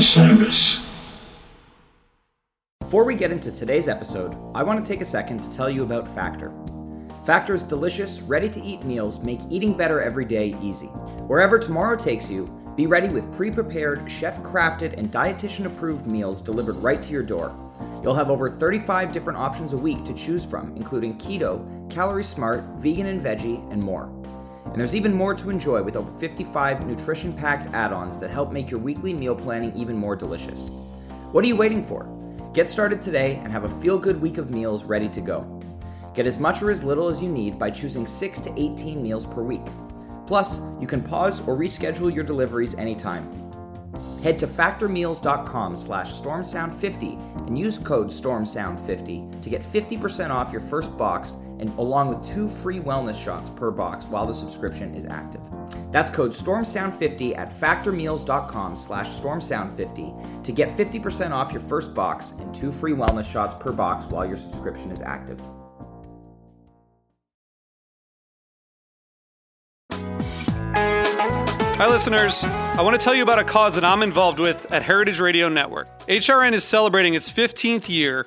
Osiris. Before we get into today's episode, I want to take a second to tell you about Factor. Factor's delicious, ready to eat meals make eating better every day easy. Wherever tomorrow takes you, be ready with pre prepared, chef crafted, and dietitian approved meals delivered right to your door. You'll have over 35 different options a week to choose from, including keto, calorie smart, vegan and veggie, and more. And there's even more to enjoy with over 55 nutrition packed add ons that help make your weekly meal planning even more delicious. What are you waiting for? Get started today and have a feel good week of meals ready to go. Get as much or as little as you need by choosing 6 to 18 meals per week. Plus, you can pause or reschedule your deliveries anytime. Head to factormeals.com slash stormsound50 and use code stormsound50 to get 50% off your first box and along with two free wellness shots per box while the subscription is active. That's code stormsound50 at factormeals.com slash stormsound50 to get 50% off your first box and two free wellness shots per box while your subscription is active. Hi, listeners. I want to tell you about a cause that I'm involved with at Heritage Radio Network. HRN is celebrating its 15th year,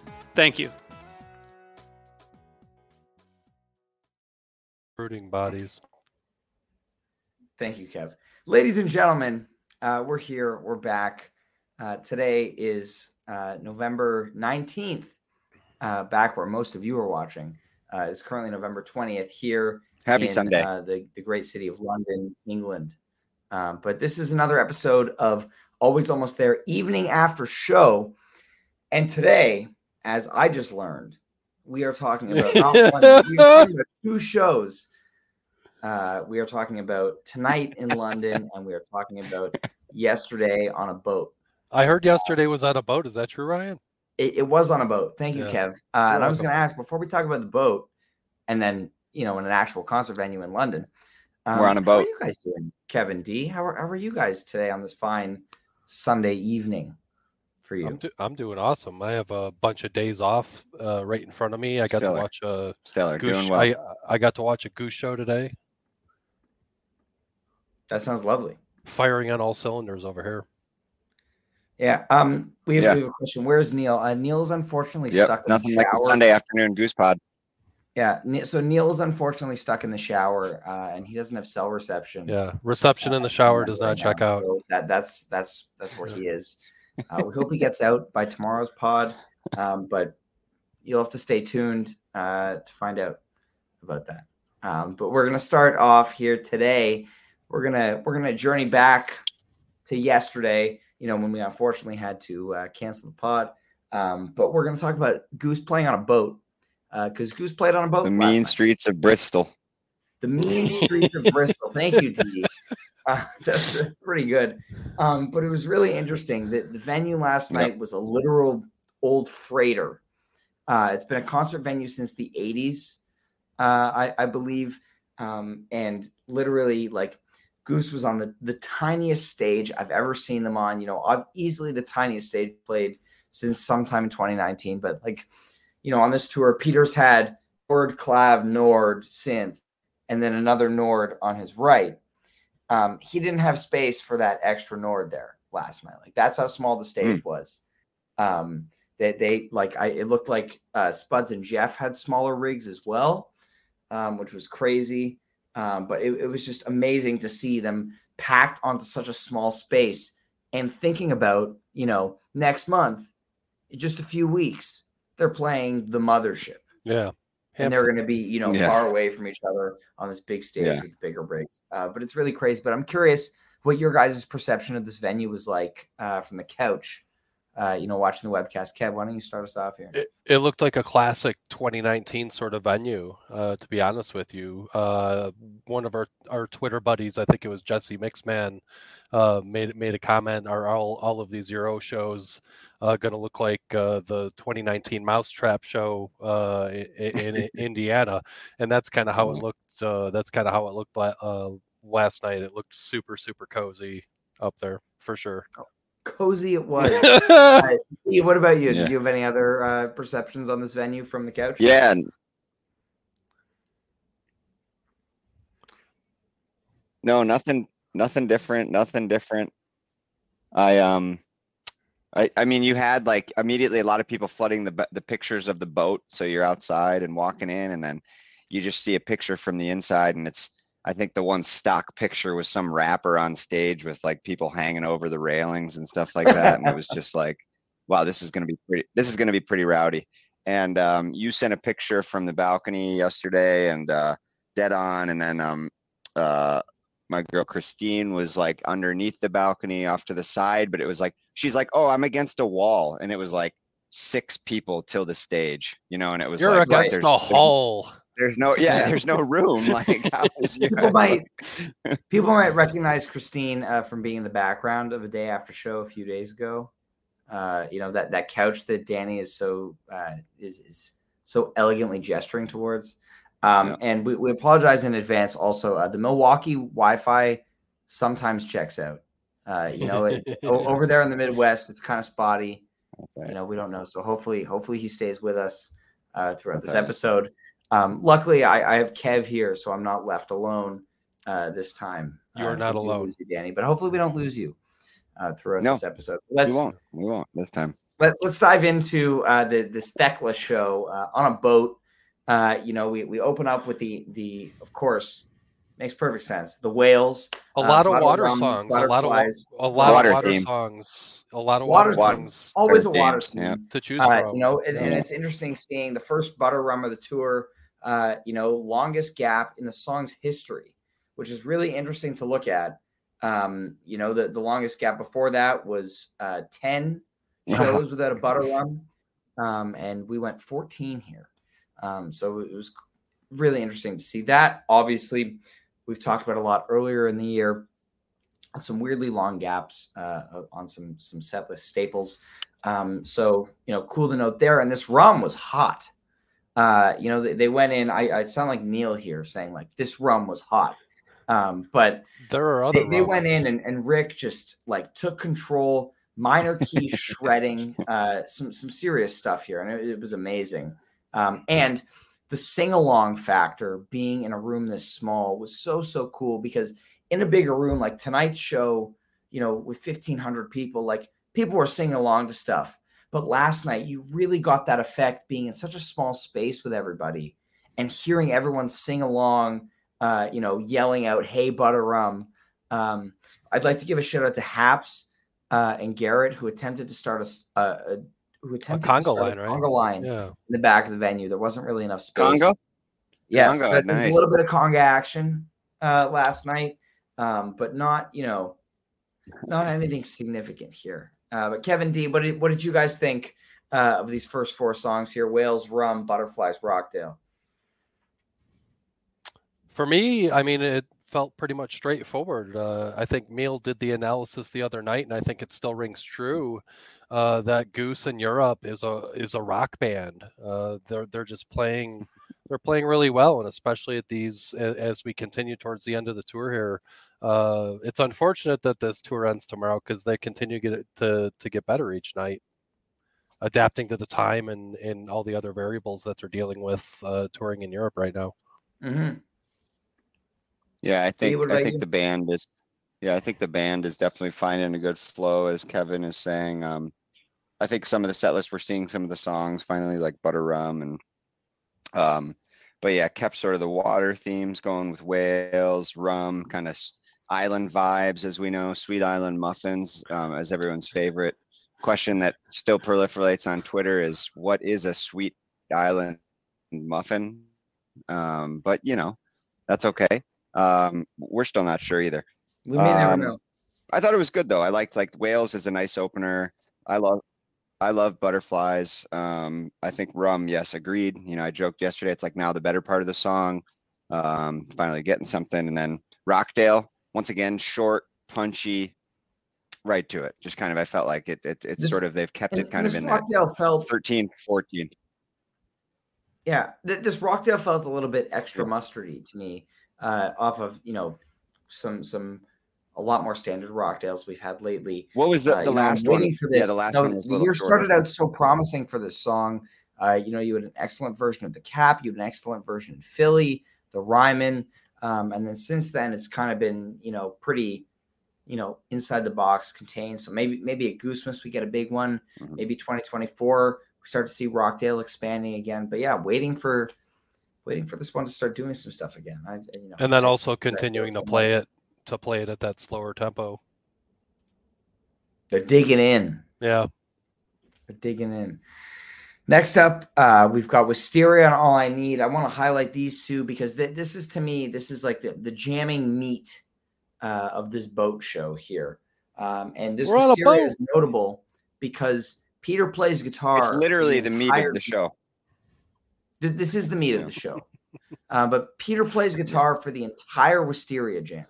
Thank you. Brooding bodies. Thank you, Kev. Ladies and gentlemen, uh, we're here. We're back. Uh, today is uh, November 19th, uh, back where most of you are watching. Uh, it's currently November 20th here. Happy in, Sunday. Uh, the, the great city of London, England. Um, but this is another episode of Always Almost There evening after show. And today, as I just learned, we are talking about not one, talking about two shows. Uh, we are talking about tonight in London, and we are talking about yesterday on a boat. I heard yesterday was on a boat. Is that true, Ryan? It, it was on a boat. Thank you, Yeah. Kev. Uh, and I was going to ask before we talk about the boat, and then you know, in an actual concert venue in London. um, We're on a boat. How are boat. you guys doing, Kevin D? How are, how are you guys today on this fine Sunday evening for you? I'm, do- I'm doing awesome. I have a bunch of days off uh, right in front of me. I got Stellar. to watch a Stellar, goose. doing well. I I got to watch a goose show today. that sounds lovely. Firing on all cylinders over here. Yeah. Um. We have, Yeah. we have a question. Where's Neil? Uh, Neil's unfortunately yep, stuck in nothing the like shower. a Sunday afternoon goose pod. Yeah. Ne- So Neil's unfortunately stuck in the shower, uh, and he doesn't have cell reception. Yeah, reception in the uh, shower does right not check now, out. so that that's that's that's where he is. Uh, we hope he gets out by tomorrow's pod, um, but you'll have to stay tuned uh, to find out about that. Um, but we're gonna start off here today. We're gonna we're gonna journey back to yesterday. You know when we unfortunately had to uh, cancel the pod. Um, but we're gonna talk about Goose playing on a boat because Goose played on a boat. The mean night. streets of Bristol. The mean streets of Bristol. Thank you, D. Uh, that's, that's pretty good. Um, but it was really interesting. The, the venue last Yep. night was a literal old freighter. Uh, it's been a concert venue since the 80s, uh, I, I believe. Um, and literally, like, Goose was on the, the tiniest stage I've ever seen them on. You know, I've easily the tiniest stage played since sometime in 2019. But, like, you know, on this tour, Peters had Nord, Clav, Nord, Synth, and then another Nord on his right. Um, he didn't have space for that extra Nord there last night. Like that's how small the stage was. Um, they, they like I it looked like uh, Spuds and Jeff had smaller rigs as well, um, which was crazy. Um, but it, it was just amazing to see them packed onto such a small space and thinking about you know next month, just a few weeks, they're playing the mothership Yeah. And they're going to be you know Yeah. far away from each other on this big stage Yeah. with bigger breaks. Uh, but it's really crazy. But I'm curious what your guys' perception of this venue was like uh, from the couch. Uh, you know, watching the webcast. Kev, why don't you start us off here? It, it looked like a classic 2019 sort of venue, uh, to be honest with you. Uh, one of our, our Twitter buddies, I think it was Jesse Mixman, uh, made made a comment. Are all all of these Euro shows uh, going to look like uh, the 2019 Mousetrap show uh, in, in Indiana? And that's kind of how it looked. Uh, that's kind of how it looked la- uh, last night. It looked super super cozy up there for sure. Cozy it was. Uh, Steve, what about you? Yeah. Did you have any other uh, perceptions on this venue from the couch? Yeah. No, nothing nothing different, nothing different. I um I I mean you had like immediately a lot of people flooding the the pictures of the boat so you're outside and walking in and then you just see a picture from the inside and it's I think the one stock picture was some rapper on stage with like people hanging over the railings and stuff like that and it was just like wow this is going to be pretty this is going to be pretty rowdy and um, you sent a picture from the balcony yesterday and uh, dead on and then um, uh, my girl christine was like underneath the balcony off to the side but it was like she's like oh i'm against a wall and it was like six people till the stage you know and it was You're like against the there's- hull. There's no yeah there's no room like People might people might recognize Christine uh, from being in the background of a day after show a few days ago. Uh, you know that that couch that Danny is so uh, is is so elegantly gesturing towards. Um, Yeah. And we, we apologize in advance. Also, uh, the Milwaukee Wi-Fi sometimes checks out. Uh, you know, it, over there in the Midwest, it's kind of spotty. Right. You know, we don't know. So hopefully, hopefully he stays with us uh, throughout this episode. Um, luckily, I, I have Kev here, so I'm not left alone uh, this time. You are Uh, not alone. you, Danny. But hopefully, we don't lose you uh, throughout No, this episode. we Let's won't we won't this time let, let's dive into uh, the this Thekla show uh, on a boat. Uh, you know, we, we open up with the the of course makes perfect sense. The whales, A uh, lot of water rum, songs. A lot of a lot Water of water theme. songs. A lot of Water water, songs always a Water water themes, yeah. theme. to choose Uh, from. you know, and, and it's interesting seeing the first butter rum of the tour. Uh, you know, longest gap in the song's history, which is really interesting to look at. Um, you know, the the longest gap before that was uh, ten shows without a butter rum, um, and we went fourteen here. Um, so it was really interesting to see that. Obviously, we've talked about a lot earlier in the year on some weirdly long gaps uh, on some some set list staples. Um, so you know, cool to note there. And this rum was hot. Uh, you know, they, they went in. I, I sound like Neil here saying like this rum was hot. Um, but there are other. they, they went in and, and Rick just like took control, minor key shredding, uh, some some serious stuff here, and it, it was amazing. Um, and the sing along factor, being in a room this small, was so so cool because in a bigger room like tonight's show, you know, with fifteen hundred people, like people were singing along to stuff. But last night, you really got that effect being in such a small space with everybody and hearing everyone sing along uh, you know, yelling out "Hey, butter rum." Um, I'd like to give a shout out to Haps uh, and Garrett who attempted to start a, s- a, a who attempted to conga start line, a right? conga line Yeah. in the back of the venue. There wasn't really enough space. Congo? Yes, Conga, there was a little bit of conga action uh, last night, um, but not you know, not anything significant here. Uh, but Kevin D, what did what did you guys think uh, of these first four songs here? Whales, Rum, Butterflies, Rockdale. For me, I mean, it felt pretty much straightforward. Uh, I think Neil did the analysis the other night, and I think it still rings true uh, that Goose in Europe is a is a rock band. Uh, they're they're just playing they're playing really well, and especially at these as we continue towards the end of the tour here. Uh, it's unfortunate that this tour ends tomorrow because they continue to get to to get better each night, adapting to the time and and all the other variables that they're dealing with uh, touring in Europe right now. Mm-hmm. Yeah, I think I think the band is yeah, I think the band is definitely finding a good flow as Kevin is saying. Um I think some of the set lists we're seeing some of the songs finally like Butter Rum and um but yeah, kept sort of the water themes going with whales, rum, kind of island vibes, as we know, sweet island muffins, um, as everyone's favorite. Question that still proliferates on Twitter is what is a sweet island muffin? Um, but you know, that's okay. Um, we're still not sure either. We may never Um, know. I thought it was good though. I liked like Whales is a nice opener. I love I love butterflies. Um, I think rum, yes, agreed. You know, I joked yesterday, it's like now the better part of the song. Um, finally getting something. And then Rockdale, once again, short, punchy, right to it. Just kind of I felt like it it it's This- sort of they've kept it kind of this in that Rockdale felt 13, 14. Yeah, th- this Rockdale felt a little bit extra mustardy to me, uh, off of you know some some a lot more standard Rockdales we've had lately. What was the, Uh, the you know, last one? For Yeah, the last one was the year shorter. started out so promising for this song. Uh, you know, you had an excellent version of the Cap, you had an excellent version in Philly, the Ryman, um, and then since then it's kind of been you know pretty, you know, inside the box, contained. So maybe maybe at Goosemas we get a big one. Mhm. Maybe 2024 we start to see Rockdale expanding again. But yeah, waiting for waiting for this one to start doing some stuff again. I, you know, and then also continuing to play it to play it at that slower tempo. They're digging in. Yeah. They're digging in. Next up, uh, we've got Wisteria and All I Need. I want to highlight these two because th- this is to me, this is like the, the jamming meat uh, of this boat show here. Um, and this We're Wisteria is notable because Peter plays guitar. It's literally the meat of the show. Th- This is the meat Yeah. of the show. Uh, but Peter plays guitar for the entire Wisteria Jam,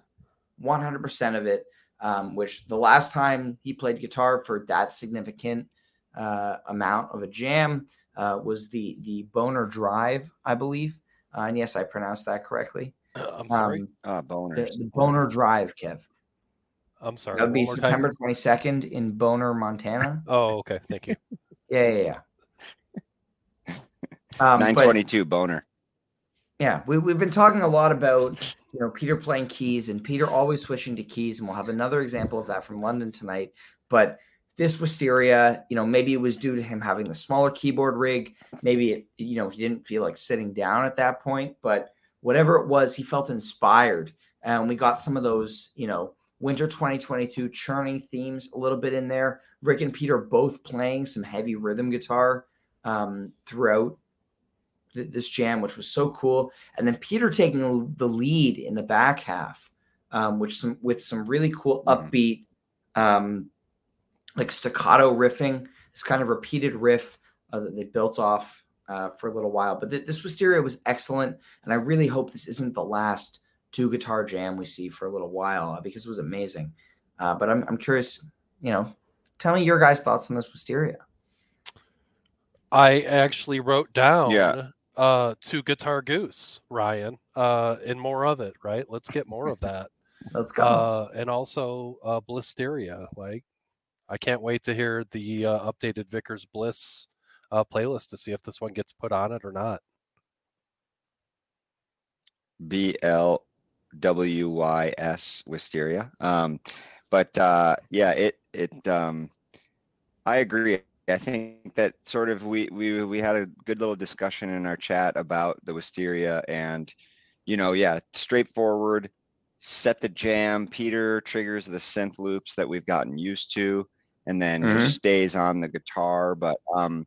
100% of it, um, which the last time he played guitar for that significant uh, amount of a jam uh, was the the Boner Drive, I believe. Uh, and yes, I pronounced that correctly. I'm sorry. Um, Ah, the, the Boner Drive, Kev. I'm sorry. That would be one more time. September 22nd in Boner, Montana. Oh, okay. Thank you. Yeah, yeah, yeah. Um, but- 922 boner. Yeah, we, we've been talking a lot about you know Peter playing keys and Peter always switching to keys, and we'll have another example of that from London tonight. But this Wisteria, you know, maybe it was due to him having the smaller keyboard rig. Maybe it, you know, he didn't feel like sitting down at that point. But whatever it was, he felt inspired, and we got some of those, you know, winter 2022 churning themes a little bit in there. Rick and Peter both playing some heavy rhythm guitar um, throughout th- this jam, which was so cool. And then Peter taking the lead in the back half, um, which some with some really cool Mhm. upbeat, um, like staccato riffing. This kind of repeated riff uh, that they built off uh, for a little while. But th- this Wisteria was excellent, and I really hope this isn't the last two guitar jam we see for a little while uh, because it was amazing. Uh, but I'm I'm curious, you know, tell me your guys' thoughts on this Wisteria. I actually wrote down Yeah. uh to Guitar Goose, Ryan, uh, and more of it, right? Let's get more of that. Let's go. uh, and also uh, Blisteria. Like, I can't wait to hear the uh, updated Vickers Bliss uh, playlist to see if this one gets put on it or not. B L W Y S Wisteria. Um, but uh, yeah, it it um, I agree. I think that sort of we we we had a good little discussion in our chat about the Wisteria and you know yeah straightforward set the jam peter triggers the synth loops that we've gotten used to and then just stays on the guitar but um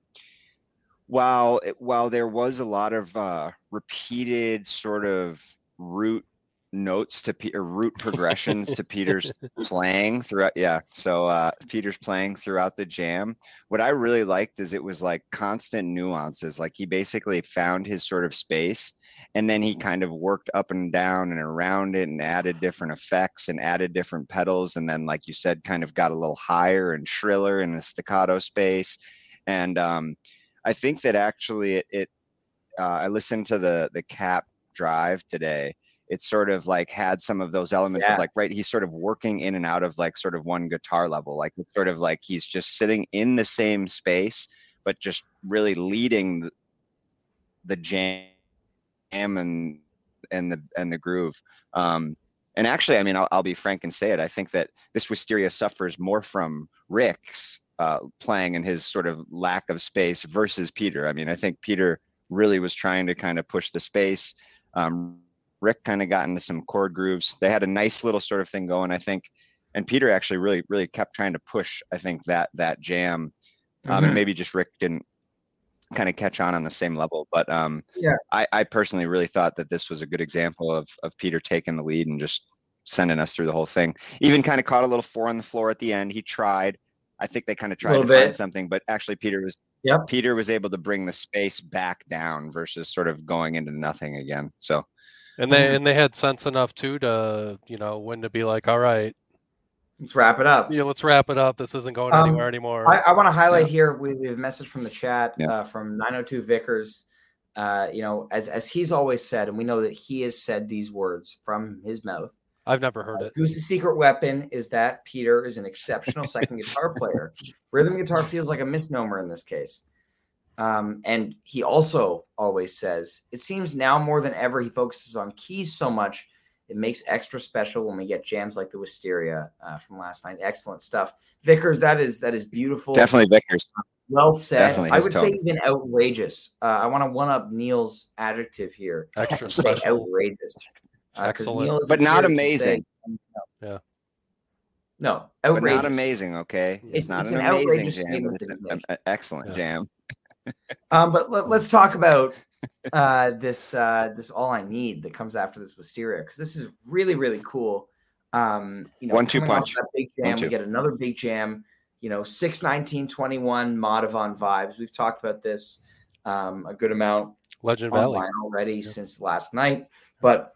while it- while there was a lot of uh, repeated sort of root notes to or root progressions to Peter's playing throughout, yeah. So uh, Peter's playing throughout the jam. What I really liked is it was like constant nuances. Like he basically found his sort of space, and then he kind of worked up and down and around it and added different effects and added different pedals, and then like you said, kind of got a little higher and shriller in the staccato space, and um, I think that actually it, it uh, I listened to the the cap drive today. It sort of like had some of those elements Yeah. of like right. He's sort of working in and out of like sort of one guitar level. Like it's sort of like he's just sitting in the same space, but just really leading the, the jam and and the and the groove. Um, and actually, I mean, I'll, I'll be frank and say it. I think that this Wisteria suffers more from Rick's uh, playing and his sort of lack of space versus Peter. I mean, I think Peter really was trying to kind of push the space. Um, Rick kind of got into some chord grooves. They had a nice little sort of thing going, I think. And Peter actually really, really kept trying to push, I think, that that jam. Um, Mhm. and maybe just Rick didn't kind of catch on on the same level. But um, Yeah. I, I personally really thought that this was a good example of of Peter taking the lead and just sending us through the whole thing. Even kind of caught a little four on the floor at the end. He tried. I think they kind of tried to Little find something, but actually Peter was Yep. Peter was able to bring the space back down versus sort of going into nothing again. So And they and they had sense enough too to you know when to be like, all right, Let's wrap it up. Yeah, let's wrap it up. This isn't going Um, anywhere anymore. I, I want to highlight here. We, we have a message from the chat Yeah. uh, from 902 Vickers. Uh, you know, as as he's always said, and we know that he has said these words from his mouth. I've never heard Uh, it. Goose's secret weapon is that Peter is an exceptional second guitar player. Rhythm guitar feels like a misnomer in this case. Um, and he also always says, it seems now more than ever he focuses on keys so much, it makes extra special when we get jams like the Wisteria uh, from last night. Excellent stuff. Vickers, that is that is beautiful. definitely Vickers. Well said. Definitely I his would say even outrageous. Uh, I want to one up Neil's adjective here. Extra Say special. outrageous. Uh, 'cause Excellent. But not amazing. say- Yeah. No, But not amazing, okay? It's, It's- not it's an, an amazing outrageous jam, statement it's an an excellent Yeah. jam. Um, but let, us talk about uh, this uh, this all I need that comes after this Wisteria because this is really really cool. Um, you know, One-two punch. That big jam, One-two. we get another big jam. You know, six nineteen twenty one Modavon vibes. We've talked about this um, a good amount Legend Valley. already Yeah. since last night, but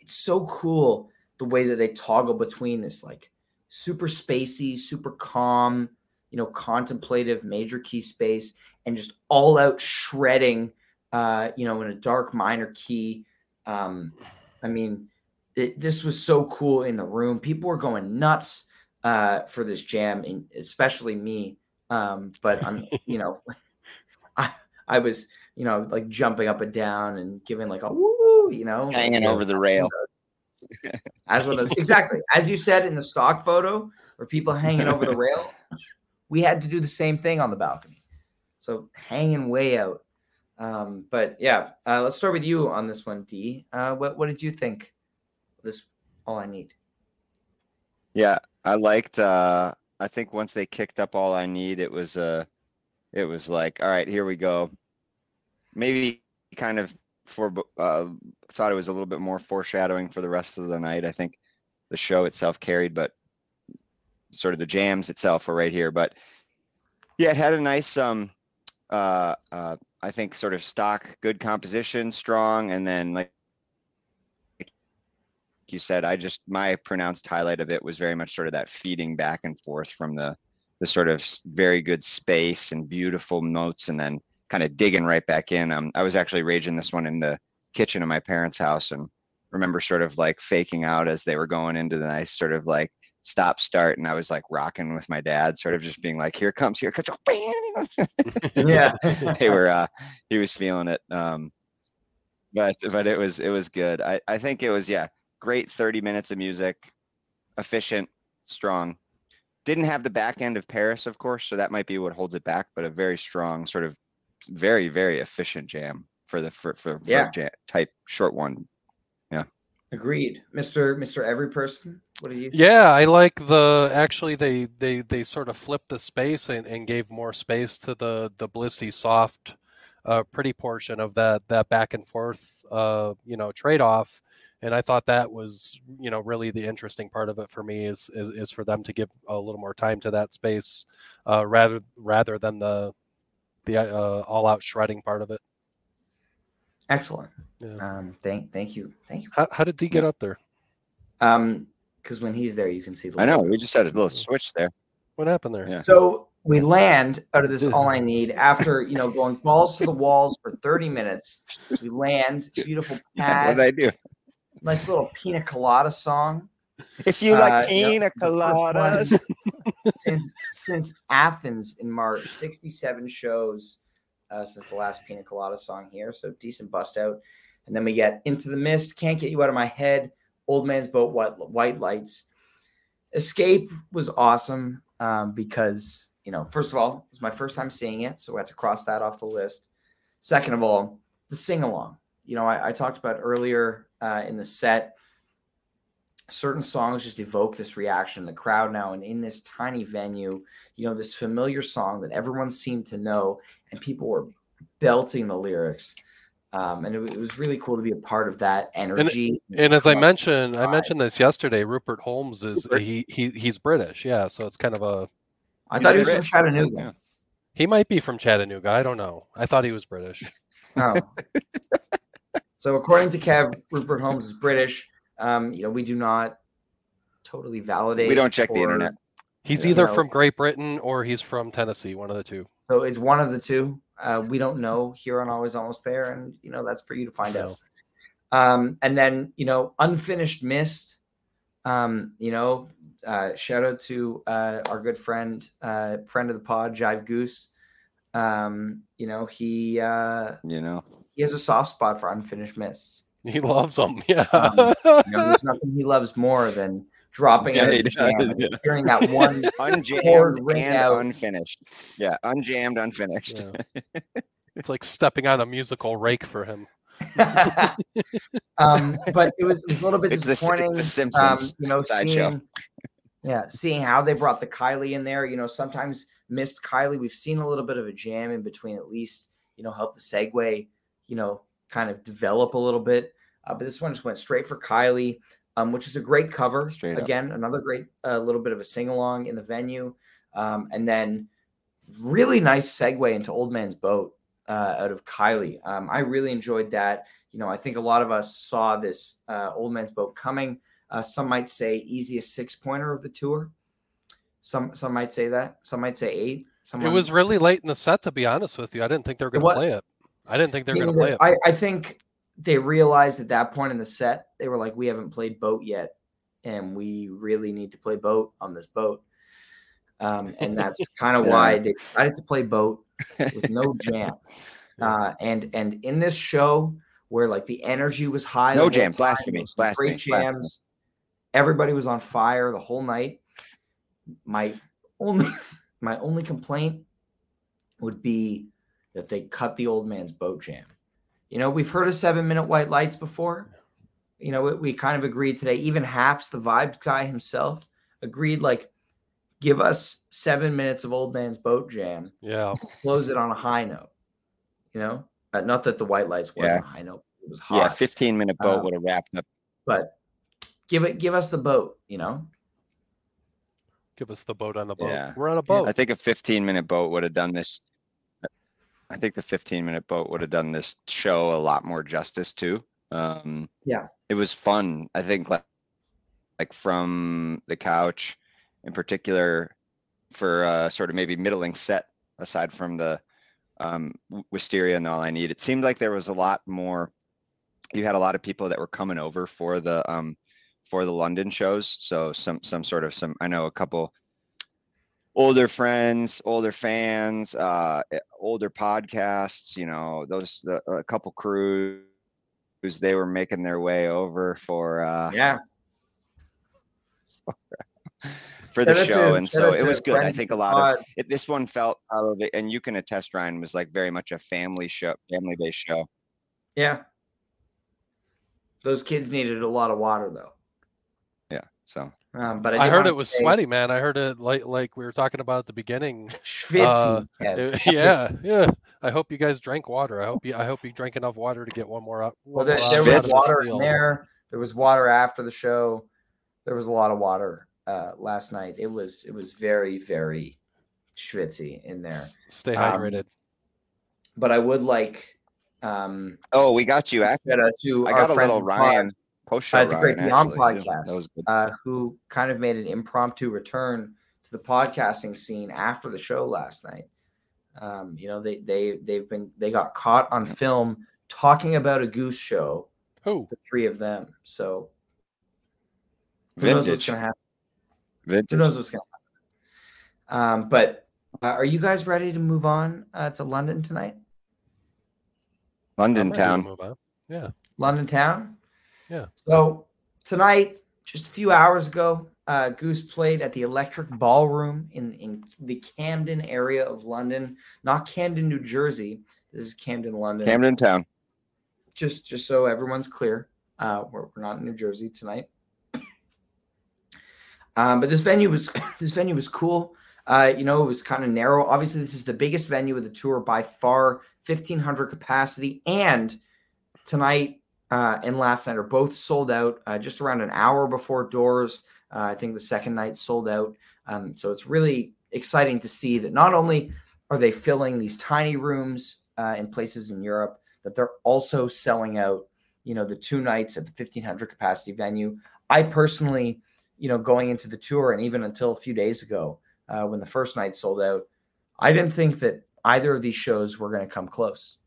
it's so cool the way that they toggle between this like super spacey, super calm, you know, contemplative major key space and just all out shredding, uh, you know, in a dark minor key. Um, I mean, it, this was so cool in the room. People were going nuts uh, for this jam, and especially me. Um, but I'm, you know, I I was, you know, like jumping up and down and giving like a woo, you know, Hanging like, over the rail. as what exactly as you said in the stock photo where people hanging over the rail we had to do the same thing on the balcony so hanging way out um, but yeah uh, let's start with you on this one d uh, what, what did you think this all i need Yeah, I liked uh I think once they kicked up all I need, it was uh it was like, all right, here we go. Maybe kind of for uh thought it was a little bit more foreshadowing for the rest of the night. I think the show itself carried, but sort of the jams itself were right here. But yeah, it had a nice um uh uh I think sort of stock, good composition, strong, and then like you said, I just my pronounced highlight of it was very much sort of that feeding back and forth from the the sort of very good space and beautiful notes, and then kind of digging right back in. Um, I was actually raging this one in the kitchen of my parents' house, and remember sort of like faking out as they were going into the nice sort of like stop start, and I was like rocking with my dad, sort of just being like, "Here comes, here comes." yeah they were uh he was feeling it um but but it was it was good i i think it was yeah great 30 minutes of music efficient strong didn't have the back end of paris of course so that might be what holds it back but a very strong sort of very very efficient jam for the for for, Yeah. jam, type short one agreed. Mr mr every person what do you Yeah, I like the actually they they they sort of flipped the space and, and gave more space to the the blissy soft uh pretty portion of that that back and forth uh you know trade off and I thought that was you know really the interesting part of it for me is is, is for them to give a little more time to that space uh rather rather than the the uh, all out shredding part of it. Excellent Yeah. um thank thank you thank you How, how did he get up there? um because when he's there you can see the i know logo. we just had a little switch there What happened there? Yeah. So we land out of this all I need after you know going balls to the walls for 30 minutes. We land, beautiful pad. what did i do nice little pina colada song. if you Uh, like yeah, pina the first one coladas Since since Athens in March, 67 shows uh, since the last pina colada song here. So decent bust out. And then we get into the Myst, can't get you out of my head. Old man's boat, white, white lights. Escape was awesome um, because you know, first of all, it was my first time seeing it, so we had to cross that off the list. Second of all, the sing along. you know, I, I talked about earlier uh, in the set, certain songs just evoke this reaction in the crowd now. And in this tiny venue, you know, this familiar song that everyone seemed to know, and people were belting the lyrics. Um, and it, it, was really cool to be a part of that energy. And, and as I mentioned, I mentioned this yesterday. Rupert Holmes is Rupert. he he he's British, yeah. So it's kind of a. I thought he was from Chattanooga. Yeah. He might be from Chattanooga. I don't know. I thought he was British. Oh. so according to Kev, Rupert Holmes is British. Um, you know, we do not totally validate. We don't check or, the internet. He's either know. from Great Britain or he's from Tennessee, one of the two. So it's one of the two. Uh, we don't know here on Always Almost There, and you know that's for you to find out. Um, and then you know, unfinished Myst. Um, you know, uh, shout out to uh, our good friend, uh, friend of the pod, Jive Goose. Um, you know, he uh, you know he has a soft spot for unfinished Mysts. He loves them. Yeah. um, you know, there's nothing he loves more than dropping yeah, it, yeah. hearing that one unjammed and out. unfinished. Yeah, unjammed, unfinished. Yeah. it's like stepping on a musical rake for him. um, but it was, it was a little bit it's disappointing. The, the Simpsons, um, you know, seeing, yeah, seeing how they brought the Kylie in there. You know, sometimes missed Kylie. We've seen a little bit of a jam in between, at least. You know, help the segue. You know, kind of develop a little bit. Uh, but this one just went straight for Kylie um, which is a great cover. Straight Again, up. another great uh, little bit of a sing along in the venue. Um, and then really nice segue into Old Man's Boat uh, out of Kylie. Um, I really enjoyed that. You know, I think a lot of us saw this uh, Old Man's Boat coming. Uh, some might say easiest six pointer of the tour. Some some might say that. Some might say eight. Someone... It was really late in the set, to be honest with you. I didn't think they were going to play it. I didn't think they were going to play it. I, I think they realized at that point in the set, they were like, we haven't played boat yet, and we really need to play boat on this boat. Um, and that's kind of yeah. why they decided to play boat with no jam. Uh, and and in this show where like the energy was high, no jam, blasphemy, blasphemy, great jams. Blasphemy. Everybody was on fire the whole night. My only my only complaint would be that they cut the old man's boat jam. You know, we've heard of seven minute white lights before. You know, we, we kind of agreed today. Even Haps, the vibe guy himself, agreed like, give us seven minutes of old man's boat jam. Yeah. Close it on a high note. You know, uh, not that the white lights wasn't yeah. high note. It was hot. Yeah, 15 minute boat um, would have wrapped up. But give it, give us the boat, you know? Give us the boat on the boat. Yeah. We're on a boat. I think a 15 minute boat would have done this I think the 15 minute boat would have done this show a lot more justice too. Um, yeah, it was fun. I think like like from the couch, in particular, for uh, sort of maybe middling set aside from the um, Wisteria and all I need. It seemed like there was a lot more. You had a lot of people that were coming over for the um, for the London shows. So some some sort of some. I know a couple older friends, older fans, uh, eh, older podcasts. You know, those the, a couple crews they were making their way over for uh, yeah for the show, and so it was good. I think a lot of it, this one felt probably, and you can attest, Ryan, was like very much a family show, family based show. Yeah, those kids needed a lot of water though. Yeah, so um, but I, I heard it was say, sweaty, man. I heard it like like we were talking about at the beginning. Uh, yeah, yeah. I hope you guys drank water. I hope you I hope you drank enough water to get one more up. Well, there, there was water in there. There was water after the show. There was a lot of water uh, last night. It was it was very very schwitzy in there. Stay hydrated. Um, but I would like. Um, oh, we got you. After. To I got a little Ryan. Pod post show. Uh, the Great Beyond podcast, uh, who kind of made an impromptu return to the podcasting scene after the show last night. Um, you know, they they they've been they got caught on film talking about a goose show. Who the three of them? So who Vintage. knows what's going to happen? Vintage. Who knows what's going to happen? Um, but uh, are you guys ready to move on uh, to London tonight? London town. Yeah. London town. Yeah. So tonight, just a few hours ago, uh, Goose played at the Electric Ballroom in, in the Camden area of London, not Camden, New Jersey. This is Camden, London. Camden Town. just just so everyone's clear, uh, we're, we're not in New Jersey tonight. Um, but this venue was this venue was cool. Uh, you know, it was kind of narrow. Obviously, this is the biggest venue of the tour by far, fifteen hundred capacity, and tonight uh, and last night are both sold out uh, just around an hour before doors. Uh, I think the second night sold out. Um, so it's really exciting to see that not only are they filling these tiny rooms uh, in places in Europe, that they're also selling out. You know, the two nights at the 1500 capacity venue. I personally, you know, going into the tour and even until a few days ago, uh, when the first night sold out, I didn't think that either of these shows were going to come close.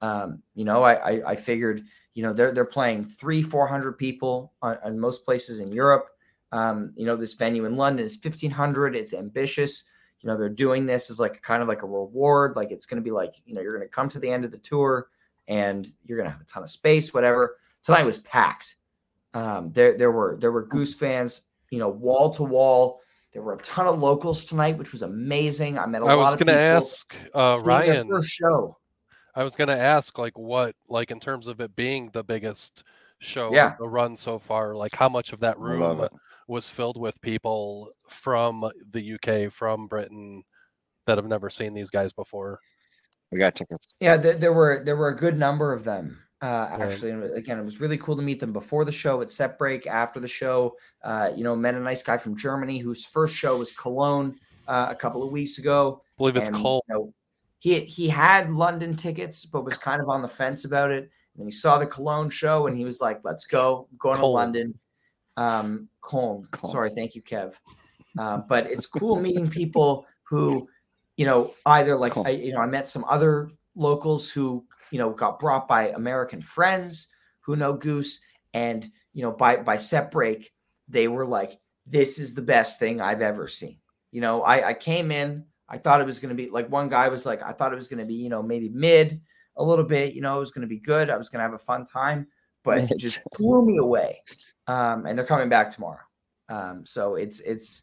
Um, you know, I, I, I figured, you know, they're they're playing three, four hundred people on, on, most places in Europe. Um, you know, this venue in London is fifteen hundred. It's ambitious. You know, they're doing this as like kind of like a reward. Like it's going to be like, you know, you're going to come to the end of the tour and you're going to have a ton of space, whatever. Tonight was packed. Um, there there were there were Goose fans, you know, wall to wall. There were a ton of locals tonight, which was amazing. I met a I lot of people. I was going to ask uh, Ryan. first show. I was going to ask, like, what, like, in terms of it being the biggest show Yeah. the run so far, like, how much of that room was filled with people from the UK, from Britain, that have never seen these guys before? We got tickets. Yeah, there, there were there were a good number of them. Uh, Right. actually, and again, it was really cool to meet them before the show at Set Break. After the show, uh, you know, met a nice guy from Germany whose first show was Cologne uh, a couple of weeks ago. I believe it's and, Cole. you know, he he had London tickets, but was kind of on the fence about it. And then he saw the Cologne show, and he was like, "Let's go, I'm going to London." Um, Cologne. Sorry, thank you, Kev. Uh, but it's cool meeting people who, you know, either like. I, you know, I met some other locals who, you know, got brought by American friends who know Goose, and you know, by by set break, they were like, "This is the best thing I've ever seen." You know, I I came in, I thought it was going to be like one guy was like, I thought it was going to be, you know, maybe mid a little bit, you know, it was going to be good, I was going to have a fun time, but it just blew me away. Um, and they're coming back tomorrow. Um, so it's it's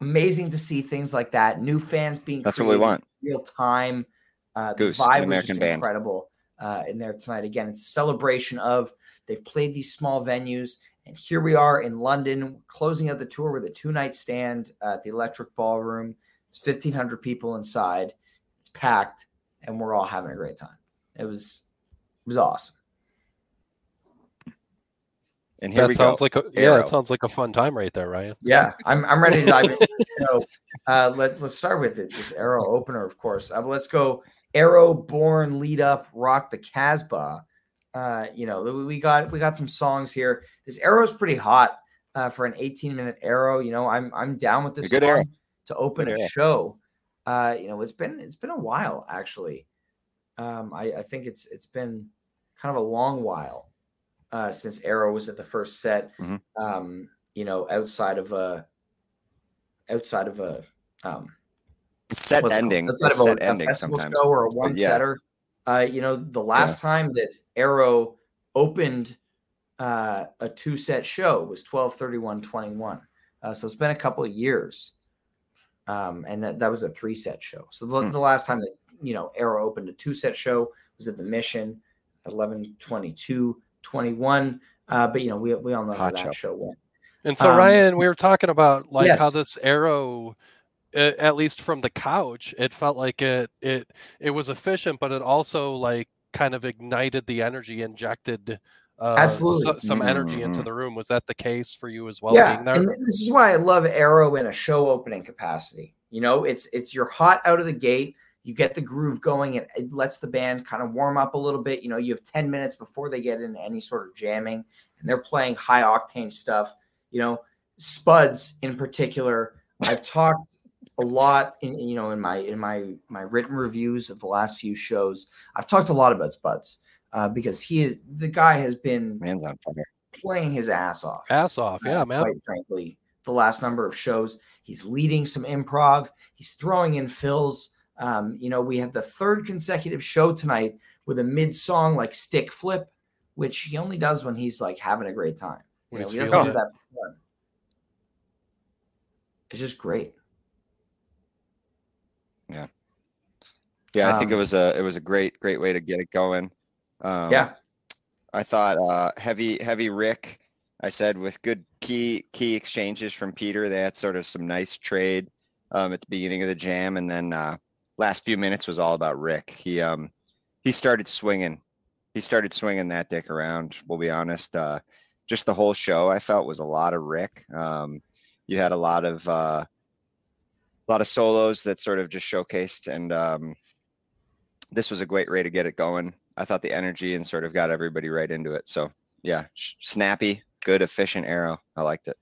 amazing to see things like that. New fans being That's what we want. real time. Uh, Goose, the vibe was just band. incredible uh, in there tonight. Again, it's a celebration of they've played these small venues, and here we are in London, closing out the tour with a two night stand at the Electric Ballroom. There's 1,500 people inside. It's packed, and we're all having a great time. It was it was awesome. And here That we sounds go. like a yeah, Arrow. it sounds like a fun time right there, Ryan. Yeah, I'm, I'm ready to dive in. So uh, let, let's start with it. This Arrow opener, of course. Uh, let's go Arrow born lead up rock the Casbah. Uh, you know, we- we got we got some songs here. This arrow is pretty hot uh, for an 18 minute Arrow. You know, I'm I'm down with this A good song Arrow. To open a show. Uh, you know, it's been it's been a while actually. Um, I, I think it's it's been kind of a long while uh, since Arrow was at the first set. Mhm. Um, you know, outside of a outside of a um, set it ending. outside It's of a, set a ending sometimes. or a one yeah. setter. Uh, you know, the last time that Arrow opened uh, a two set show was 12 31 21. Uh, so it's been a couple of years. Um, and that, that was a three set show. So the, Hmm. the last time that, you know, Arrow opened a two set show was at the Mission 11 22 21. Uh, but, you know, we, we all know how Hot that show. show went. And so Um, Ryan, we were talking about like how this arrow, at least from the couch, it felt like it it it was efficient, but it also like kind of ignited the energy, injected uh, Absolutely. so- some energy into Mhm. the room. Was that the case for you as well? yeah, being there? and this is why I love Arrow in a show opening capacity. You know, it's it's you're hot out of the gate. You get the groove going, and it lets the band kind of warm up a little bit. You know, you have ten minutes before they get into any sort of jamming, and they're playing high octane stuff. You know, Spuds in particular. I've talked a lot in you know in my in my my written reviews of the last few shows. I've talked a lot about Spuds uh, because he is the guy has been Man's on fire. playing his ass off Ass off, yeah, uh, man. Quite frankly, the last number of shows, he's leading some improv. He's throwing in fills. Um, you know, we have the third consecutive show tonight with a mid song like stick flip, which he only does when he's like having a great time. You When know, he doesn't do that for fun. It's just great. Yeah, Yeah, I think it Um, was a it was a great great way to get it going. Um, yeah. I thought uh, heavy heavy Rick. I said with good key key exchanges from Peter, they had sort of some nice trade um, at the beginning of the jam, and then uh, last few minutes was all about Rick. He um he started swinging. He started swinging that dick around. We'll be honest. Uh, just the whole show I felt was a lot of Rick. Um, you had a lot of uh, a lot of solos that sort of just showcased, and um, this was a great way to get it going. I thought the energy and sort of got everybody right into it. So yeah, sh- snappy, good, efficient arrow. I liked it.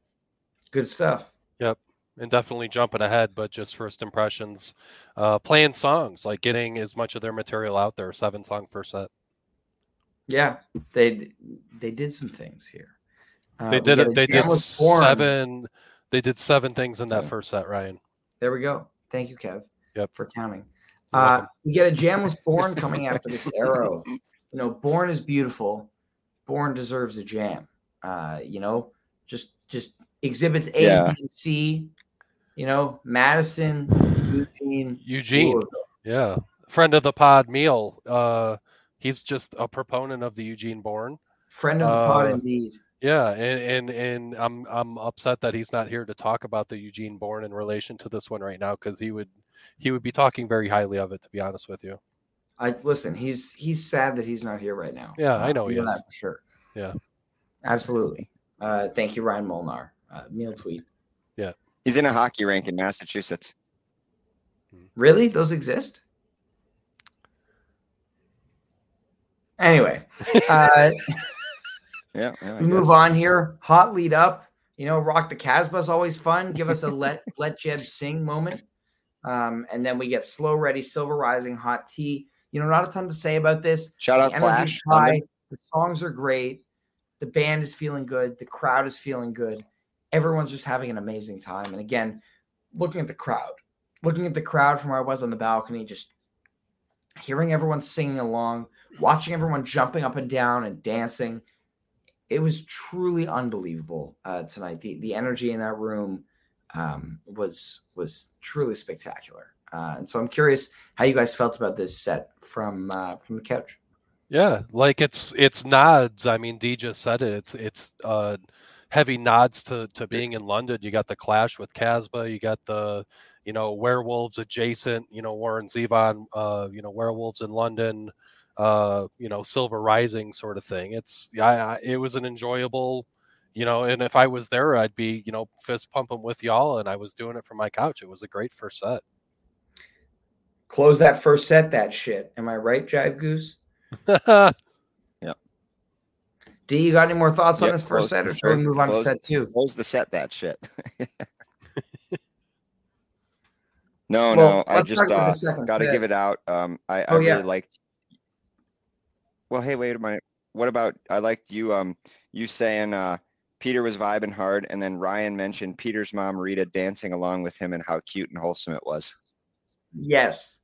Good stuff. Yep. And definitely jumping ahead, but just first impressions, uh, playing songs, like getting as much of their material out there. Seven song first set. Yeah, they they did some things here. Uh, They did it. They did seven. They did seven things in that Yeah. first set, Ryan. There we go. Thank you, Kev. Yep. For counting. You're Uh, welcome. we get a Jam was born coming after this arrow. You know, Born is beautiful. Born deserves a jam. Uh, you know, just just exhibits A, Yeah. B, and C. You know, Madison, Eugene, Eugene, Louisville. yeah, friend of the pod, Neil. Uh, he's just a proponent of the Eugene Born. friend of the pod, Uh, indeed. Yeah, and, and and I'm I'm upset that he's not here to talk about the Eugene Born in relation to this one right now because he would he would be talking very highly of it. To be honest with you. I listen. He's he's sad that he's not here right now. Yeah, I know he is. that for sure. Yeah. absolutely. Uh, thank you, Ryan Molnar. Uh, Neil tweet. Yeah, he's in a hockey rink in Massachusetts. Really, those exist? Anyway, uh, Yeah, yeah move on here. Hot lead up. You know, rock the Casbah is always fun. Give us a let let Jeb sing moment. Um, and then we get slow ready, silver rising, hot tea. You know, not a ton to say about this. Shout out the Flash. high. The songs are great. The band is feeling good. The crowd is feeling good. Everyone's just having an amazing time. And again, looking at the crowd, looking at the crowd from where I was on the balcony, just hearing everyone singing along, watching everyone jumping up and down and dancing. It was truly unbelievable uh, tonight. The the energy in that room um, was was truly spectacular. Uh, and so I'm curious how you guys felt about this set from uh, from the couch. Yeah, like it's it's nods. I mean, D just said it. It's it's uh heavy nods to to being in London. You got the clash with Casbah. You got the you know werewolves adjacent. You know Warren Zevon. Uh, you know werewolves in London. Uh, you know Silver Rising sort of thing. It's I it was an enjoyable. You know, and if I was there, I'd be you know fist pumping with y'all, and I was doing it from my couch. It was a great first set. Close that first set, that shit. Am I right, Jive Goose? Yeah. D, you got any more thoughts on this first set, or should we third- move on to set two? Close the set that shit. no, Well, no. I just start with the uh, got to give it out. Um, I, I Oh, really yeah. liked. Well, hey, wait a minute. What about I liked you? Um, you saying uh, Peter was vibing hard, and then Ryan mentioned Peter's mom Rita dancing along with him and how cute and wholesome it was. Yes,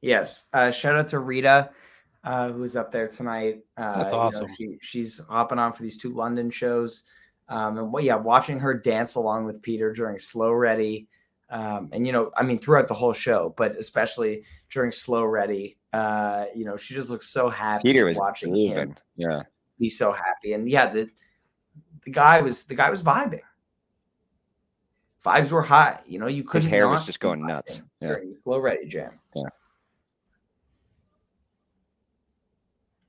yes. Uh, shout out to Rita, uh, who's up there tonight. Uh, That's you know, awesome. she, she's hopping on for these two London shows, um, and well, yeah, watching her dance along with Peter during Slow Ready, um, and you know, I mean, throughout the whole show, but especially during Slow Ready, uh, you know, she just looks so happy Peter was watching him. Yeah, be so happy. And yeah, the the guy was the guy was vibing. Vibes were high. You know, you couldn't. His hair was just be going nuts. Yeah. during Slow Ready jam. Yeah.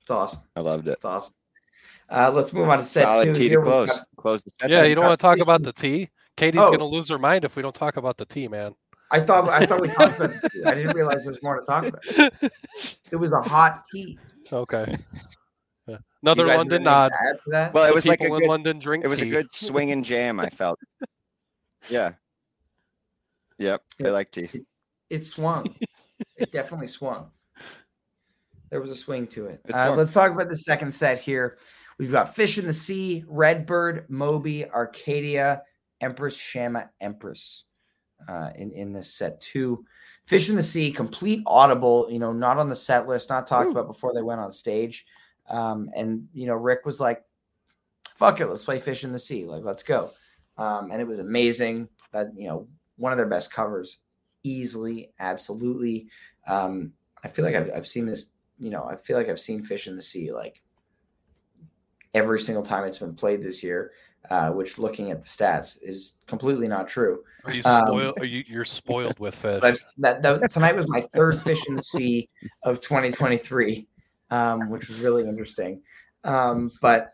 It's awesome. I loved it. It's awesome. Uh, let's move on to set two. Solid T to Here we've close. got- Close the set. Yeah, you don't want to talk about the tea. Katie's Oh. gonna lose her mind if we don't talk about the tea, man. I thought I thought we talked about. The tea. I didn't realize there was more to talk about. It was a hot tea. Okay. Yeah. Do Another you guys have London anything nod. to that? Well, it was like a good. London drink It was a good swing and jam. I felt. Yeah. Yep. I Yeah. like tea. it swung. it definitely swung. There was a swing to it. It Uh, let's talk about the second set here. We've got Fish in the Sea, Redbird, Moby, Arcadia, Empress, Shama, Empress uh, in, in this set two. Fish in the Sea, complete audible, you know, not on the set list, not talked Woo. about before they went on stage. Um, and, you know, Rick was like, fuck it, let's play Fish in the Sea. Like, let's go. Um, and it was amazing. That, you know, one of their best covers easily, absolutely. Um, I feel like I've, I've seen this, you know, I feel like I've seen Fish in the Sea like every single time it's been played this year, uh, which looking at the stats is completely not true. Are you Um, spoiled? are you, you're spoiled with fish. That, that tonight was my third fish in the sea of 2023, um, which was really interesting. Um, but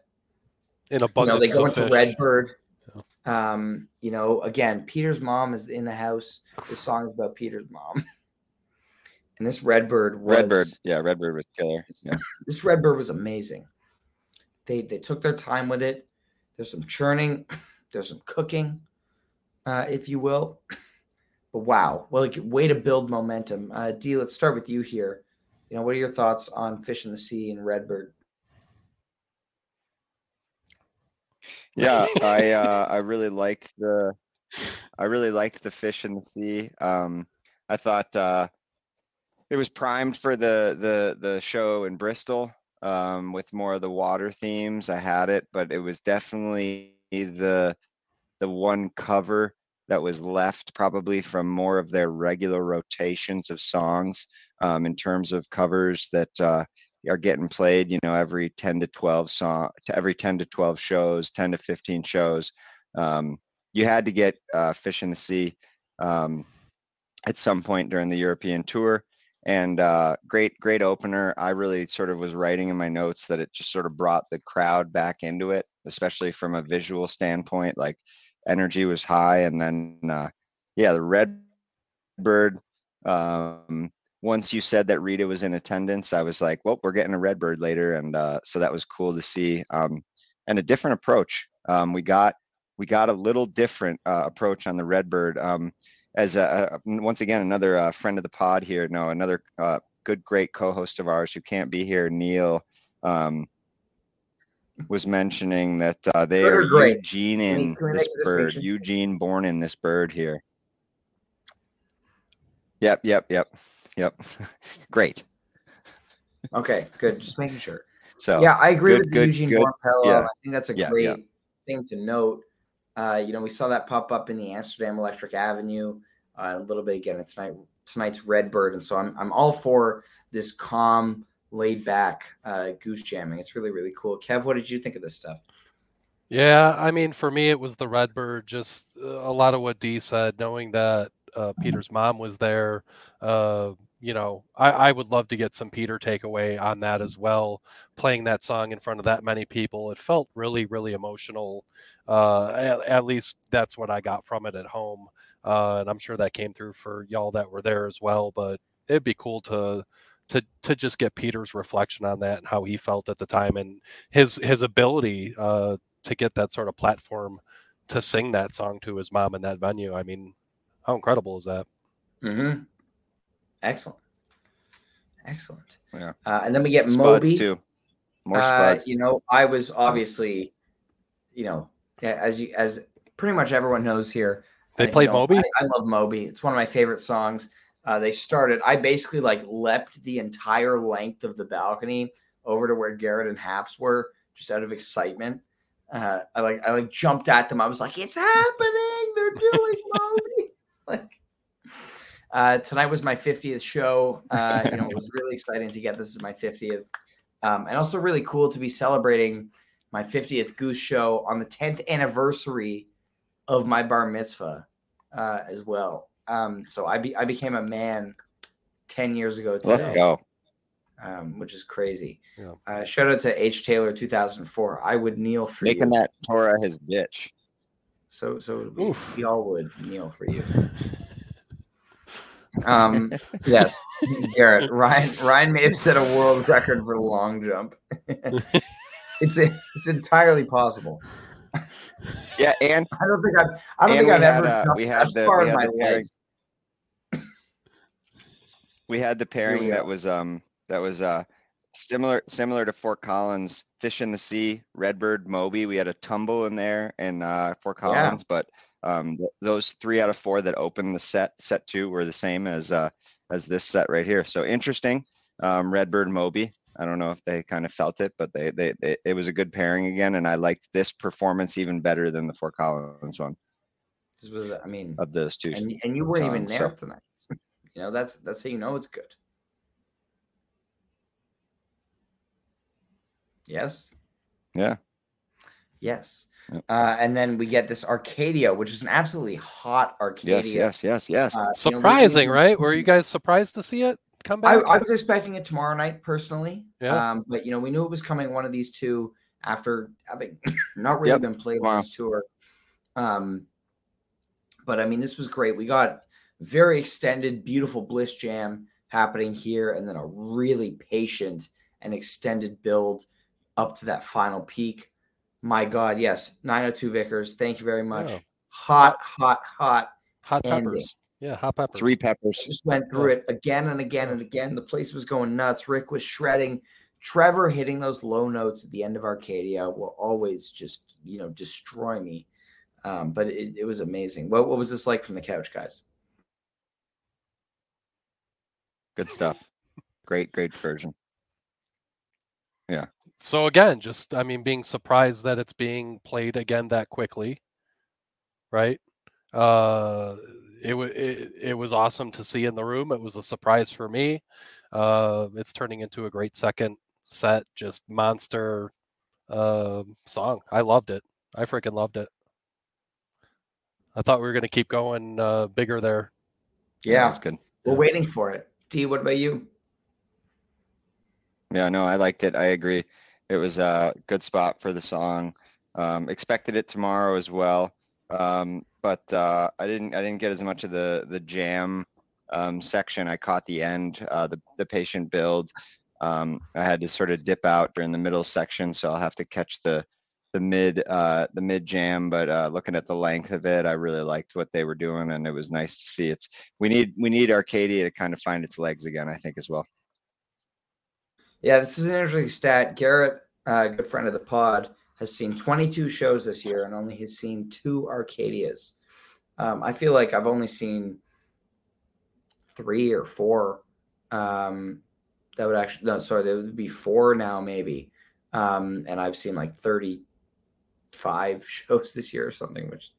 In you know, they go into fish. Redbird. Um, you know, again, Peter's mom is in the house. The song is about Peter's mom. And this Redbird was Redbird, yeah, Redbird was killer. Yeah. this Redbird was amazing. They they took their time with it. There's some churning, there's some cooking, uh, if you will. But wow, well, like way to build momentum. Uh, D, let's start with you here. You know, what are your thoughts on Fish in the Sea and Redbird? Yeah, I uh, I really liked the I really liked the fish in the sea. Um, I thought uh, it was primed for the the the show in Bristol um, with more of the water themes. I had it, but it was definitely the the one cover that was left probably from more of their regular rotations of songs um, in terms of covers that uh, are getting played, you know, every 10 to 12 song to every 10 to 12 shows, 10 to 15 shows. Um, you had to get uh, Fish in the Sea um, at some point during the European tour. And uh, great, great opener. I really sort of was writing in my notes that it just sort of brought the crowd back into it, especially from a visual standpoint. Like energy was high. And then, uh, yeah, the Red Bird. Um, once you said that Rita was in attendance, I was like, well, we're getting a Redbird later. And uh, so that was cool to see. Um, and a different approach. Um, we got we got a little different uh, approach on the Redbird. Um, as a, a- once again another uh, friend of the pod here, no, another uh, good great co-host of ours who can't be here, Neil, um, was mentioning that uh, they Good are great? Eugene in this bird. Eugene born in this bird here. Yep, yep, yep, yep. Great. Okay, good. Just making sure. So yeah, I agree good, with good, Eugene good. Born. Yeah. I think that's a Yeah, great yeah. thing to note. Uh, you know, we saw that pop up in the Amsterdam Electric Avenue uh, a little bit again. It's tonight tonight's Redbird, and so I'm I'm all for this calm, laid back uh, goose jamming. It's really really cool. Kev, what did you think of this stuff? Yeah, I mean, for me, it was the Redbird. Just uh, a lot of what Dee said, knowing that uh, Peter's mom was there. You know, I, I would love to get some Peter takeaway on that as well. Playing that song in front of that many people, it felt really, really emotional. Uh, at, at least that's what I got from it at home, uh, and I'm sure that came through for y'all that were there as well. But it'd be cool to to to just get Peter's reflection on that and how he felt at the time and his his ability uh, to get that sort of platform to sing that song to his mom in that venue. I mean, how incredible is that? Mm-hmm. Excellent, excellent. Yeah. Uh, and then we get Spuds Moby. too. More Uh, you know, I was obviously, you know, as you as pretty much everyone knows here. They uh, you played know, Moby? I, I love Moby. It's one of my favorite songs. Uh, they started. I basically like leapt the entire length of the balcony over to where Garrett and Haps were, just out of excitement. Uh, I like I like jumped at them. I was like, "It's happening! They're doing Moby!" like. Uh, tonight was my 50th show. Uh, you know, it was really exciting to get this is my 50th um, and also really cool to be celebrating my 50th Goose Show on the 10th anniversary of my bar mitzvah uh, as well. Um, so I be, I became a man 10 years ago Let's today, go. um, which is crazy. Yeah. Uh, shout out to H Taylor 2004. I would kneel for Making you. that Torah his bitch. So so we, we all would kneel for you. Um, yes, Garrett. Ryan Ryan may have set a world record for the long jump. it's it's entirely possible. Yeah, and I don't think I've I don't think I've had, ever uh, jumped we had that the- far we in my the life. pairing- we had the pairing that was um that was uh similar similar to Fort Collins, Fish in the Sea, Redbird, Moby. We had a tumble in there in uh Fort Yeah. Collins, but um th- those three out of four that opened the set set two were the same as uh as this set right here. So interesting. Um Redbird Moby. I don't know if they kind of felt it, but they, they they it was a good pairing again, and I liked this performance even better than the Fort Collins one This was I mean, of those two. and and you weren't even there so- tonight. You know that's that's how you know it's good. Yes. Yeah. Yes. Yep. Uh, and then we get this Arcadia, which is an absolutely hot Arcadia. Yes, yes, yes, yes. Uh, you know, we- Surprising, right? Were you guys surprised to see it come back? I was expecting it tomorrow night personally. Yeah. Um, but you know, we knew it was coming one of these two after having not really Yep, been played tomorrow. on this tour. Um, but I mean, this was great. We got very extended, beautiful bliss jam happening here, and then a really patient and extended build up to that final peak. My God, yes, 902 Vickers. Thank you very much. Yeah. Hot, hot, hot. hot ending. peppers. Yeah, hot peppers. Three peppers. just went through it again and again and again. The place was going nuts. Rick was shredding. Trevor hitting those low notes at the end of Arcadia will always just, you know, destroy me. Um, but it, it was amazing. What, what was this like from the couch, guys? Good stuff. Great, great version. So again, just I mean, being surprised that it's being played again that quickly, right? Uh, it was it, it was awesome to see in the room. It was a surprise for me. Uh, it's turning into a great second set, just monster uh, song. I loved it. I freaking loved it. I thought we were going to keep going uh, bigger there. Yeah, That's good. we're waiting for it. D, what about you? Yeah, no, I liked it. I agree. It was a good spot for the song. Um, expected it tomorrow as well. Um, but uh, I didn't I didn't get as much of the the jam um, section. I caught the end, uh, the the patient build. Um, I had to sort of dip out during the middle section, so I'll have to catch the the mid uh, the mid jam. But uh, looking at the length of it, I really liked what they were doing, and it was nice to see. It's we need we need Arcadia to kind of find its legs again. I think as well. Yeah, this is an interesting stat. Garrett, uh, good friend of the pod, has seen 22 shows this year and only has seen two Arcadias. Um, I feel like I've only seen three or four. Um, that would actually, no, sorry, there would be four now, maybe. Um, and I've seen like 35 shows this year or something, which is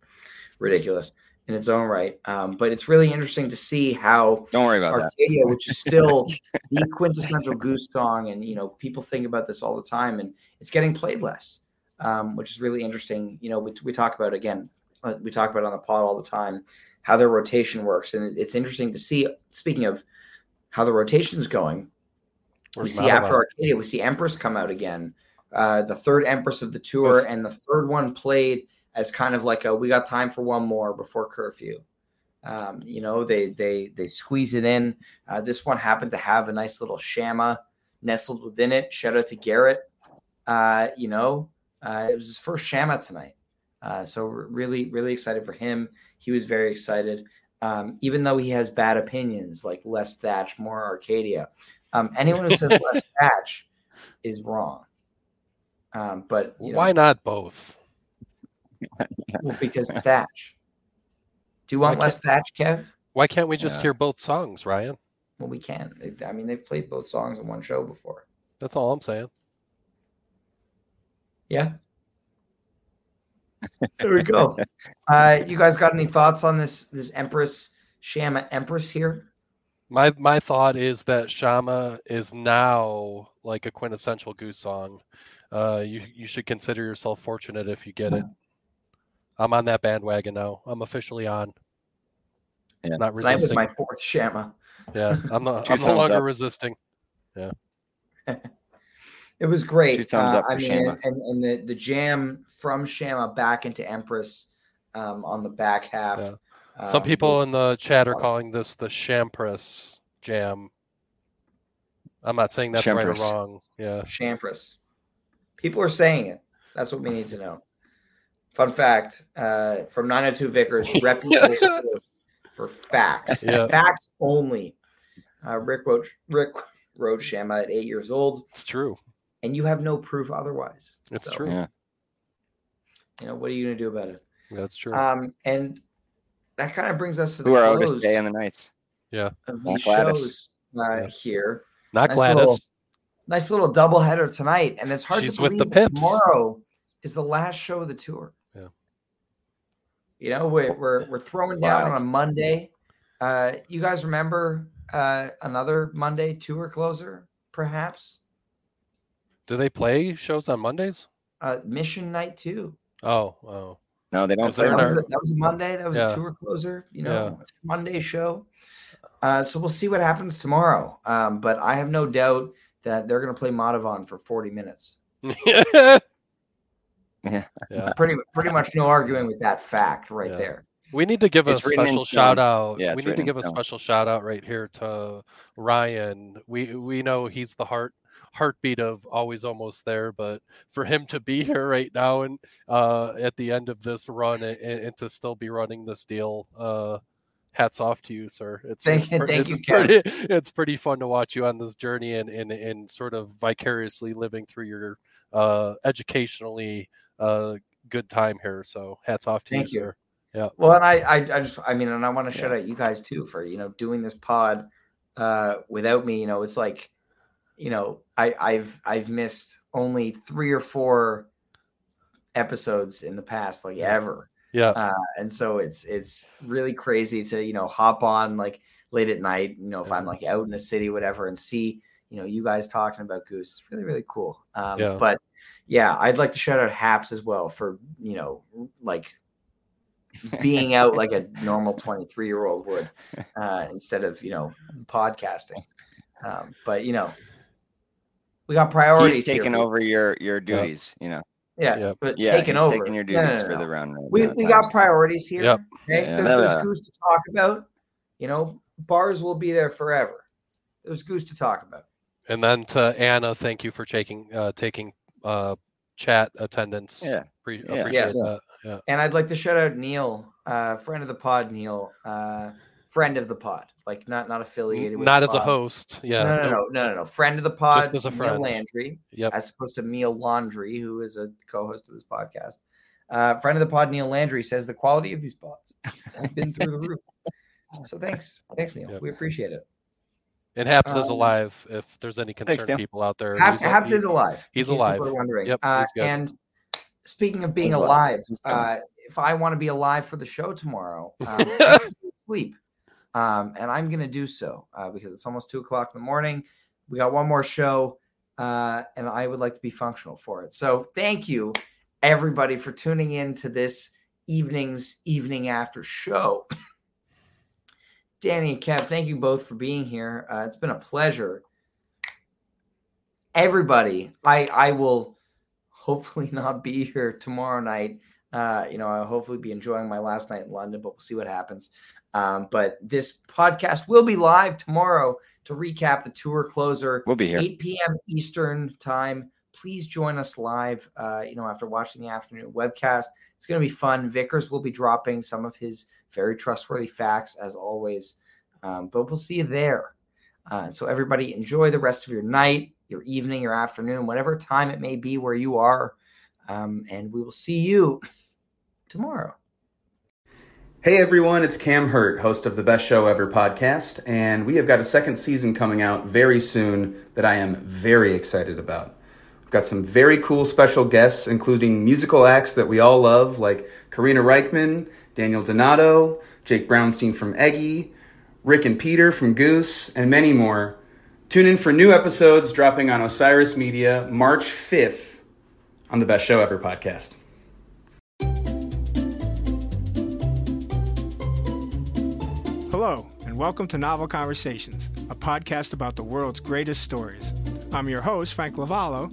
ridiculous in its own right. Um, but it's really interesting to see how Don't worry about that. Arcadia, which is still the quintessential Goose song, and you know people think about this all the time, and it's getting played less, um, which is really interesting. You know, we, we talk about again, uh, we talk about on the pod all the time how their rotation works, and it's interesting to see. Speaking of how the rotation's going, we Where's see after Malachi? Arcadia, we see Empress come out again, uh, the third Empress of the tour, and the third one played as kind of like a we got time for one more before curfew. Um, you know, they they they squeeze it in. Uh, this one happened to have a nice little shama nestled within it. Shout out to Garrett. Uh, you know, uh, it was his first shama tonight, uh, so really really excited for him. He was very excited, um, even though he has bad opinions like less Thatch, more Arcadia. Um, anyone who says less Thatch is wrong. Um, but you know, Why not both? well, because Thatch. Do you want less Thatch, Kev? Why can't we just Yeah. hear both songs, Ryan? Well, we can. They- I mean, they've played both songs in one show before. That's all I'm saying. Yeah. There we go. uh, you guys got any thoughts on this this Empress Shama Empress here? My my thought is that Shama is now like a quintessential goose song. Uh, you you should consider yourself fortunate if you get it. I'm on that bandwagon now. I'm officially on. Yeah. Not Tonight was my fourth Shama. Yeah, I'm not. I'm no longer up. resisting. Yeah. it was great. Two thumbs Uh, up I for mean, Shama. and, and the the jam from Shama back into Empress um, on the back half. Yeah. um, Some people in the chat are calling this the Champress jam. I'm not saying that's right or wrong. Yeah. Champress. People are saying it. That's what we need to know. Fun fact uh, from 902 Vickers, reputable source for facts. Yeah. Facts only. Uh, Rick wrote Rick wrote Shama at eight years old, It's true. and you have no proof otherwise. It's So, true. Yeah. You know what are you going to do about it? That's true. Um, and that kind of brings us to the Who are close Otis Day and the Knights? of Not these Gladys. shows uh, Yeah. here. Not nice Gladys. little- Nice little doubleheader tonight, and it's hard She's to with the that Pips. tomorrow is the last show of the tour. Yeah. You know, we're we're, we're throwing down Wild. on a Monday. Uh, you guys remember uh, another Monday tour closer, perhaps? Do they play shows on Mondays? uh, Mission Night too. Oh, oh. No, they don't Is play. That was, a, that was a Monday. That was Yeah. a tour closer. You know, it's a Monday show. Uh, so we'll see what happens tomorrow. Um, but I have no doubt that they're going to play Madhuvan for 40 minutes. yeah. Yeah. Yeah. Pretty pretty much no arguing with that fact right Yeah. there. We need to give a It's written in special shout out. Yeah, we need to give a special shout out right here to Ryan. We we know he's the heart heartbeat of always almost there, but for him to be here right now and uh, at the end of this run and, and to still be running this deal, uh, hats off to you, sir. It's Thank it's you- thank you, it's Kev. pretty, it's pretty fun to watch you on this journey and and, and sort of vicariously living through your uh, educationally uh, good time here. So hats off to Thank you, you. sir. Yeah. Well, and I, I, I just, I mean, and I want to shout Yeah. out you guys too for you know doing this pod uh, without me. You know, it's like, you know, I, I've, I've missed only three or four episodes in the past, like ever, Yeah. uh, and so it's, it's really crazy to you know hop on like late at night, you know, if I'm like out in the city, whatever, and see you know you guys talking about Goose. It's really, really cool. Um, Yeah. But yeah, I'd like to shout out Haps as well for you know like being out like a normal 23 year old would uh, instead of you know podcasting um, but you know we got priorities He's taking We- over your your duties. You know. yeah, Yep. but Yeah, taking over taking your No, no, duties no, for the round. right we, we got priorities here Yep. okay Yeah, there's, no, there's goose to talk about you know bars will be there forever there's goose to talk about And then to Anna, thank you for taking uh, taking uh, chat attendance. Yeah. Pre- Yeah. appreciate Yes. that. Yeah. and i'd like to shout out neil uh, friend of the pod neil uh, friend of the pod like not not affiliated with Not the as a host. Yeah. no, no, nope. no, no, no, no. Friend of the pod, as a Neil friend. Landry, Yep. as opposed to Neil Laundry, who is a co-host of this podcast. Uh, friend of the pod, Neil Landry, says the quality of these pods have been through the roof. So thanks, thanks, Neil. Yep. We appreciate it. And Haps is Um, alive. If there's any Thanks, concerned Tim. people out there, Haps, he's- Haps he- is alive. he's in case people alive. are wondering. Yep, Uh, he's good. and speaking of being He's alive. alive, uh, if I want to be alive for the show tomorrow, um, I have to sleep, um, and I'm going to do so uh, because it's almost two o'clock in the morning. We got one more show, uh, and I would like to be functional for it. So thank you, everybody, for tuning in to this evening's evening after show. Danny and Kev, thank you both for being here. Uh, it's been a pleasure. Everybody, I I will hopefully not be here tomorrow night. Uh, you know, I'll hopefully be enjoying my last night in London, but we'll see what happens. Um, but this podcast will be live tomorrow to recap the tour closer, We'll be here. 8 p.m. Eastern time. Please join us live. Uh, you know, after watching the afternoon webcast, it's going to be fun. Vickers will be dropping some of his very trustworthy facts as always. Um, but we'll see you there. Uh, so everybody, enjoy the rest of your night, your evening, your afternoon, whatever time it may be where you are. Um, and we will see you tomorrow. Hey everyone, it's Cam Hurt, host of the Best Show Ever podcast, and we have got a second season coming out very soon that I am very excited about. Got some very cool special guests, including musical acts that we all love, like Karina Rykman, Daniel Donato, Jake Brownstein from Eggy, Rick and Peter from Goose, and many more. Tune in for new episodes dropping on Osiris Media March 5th on the Best Show Ever podcast. Hello, and welcome to Novel Conversations, a podcast about the world's greatest stories. I'm your host, Frank Lavallo,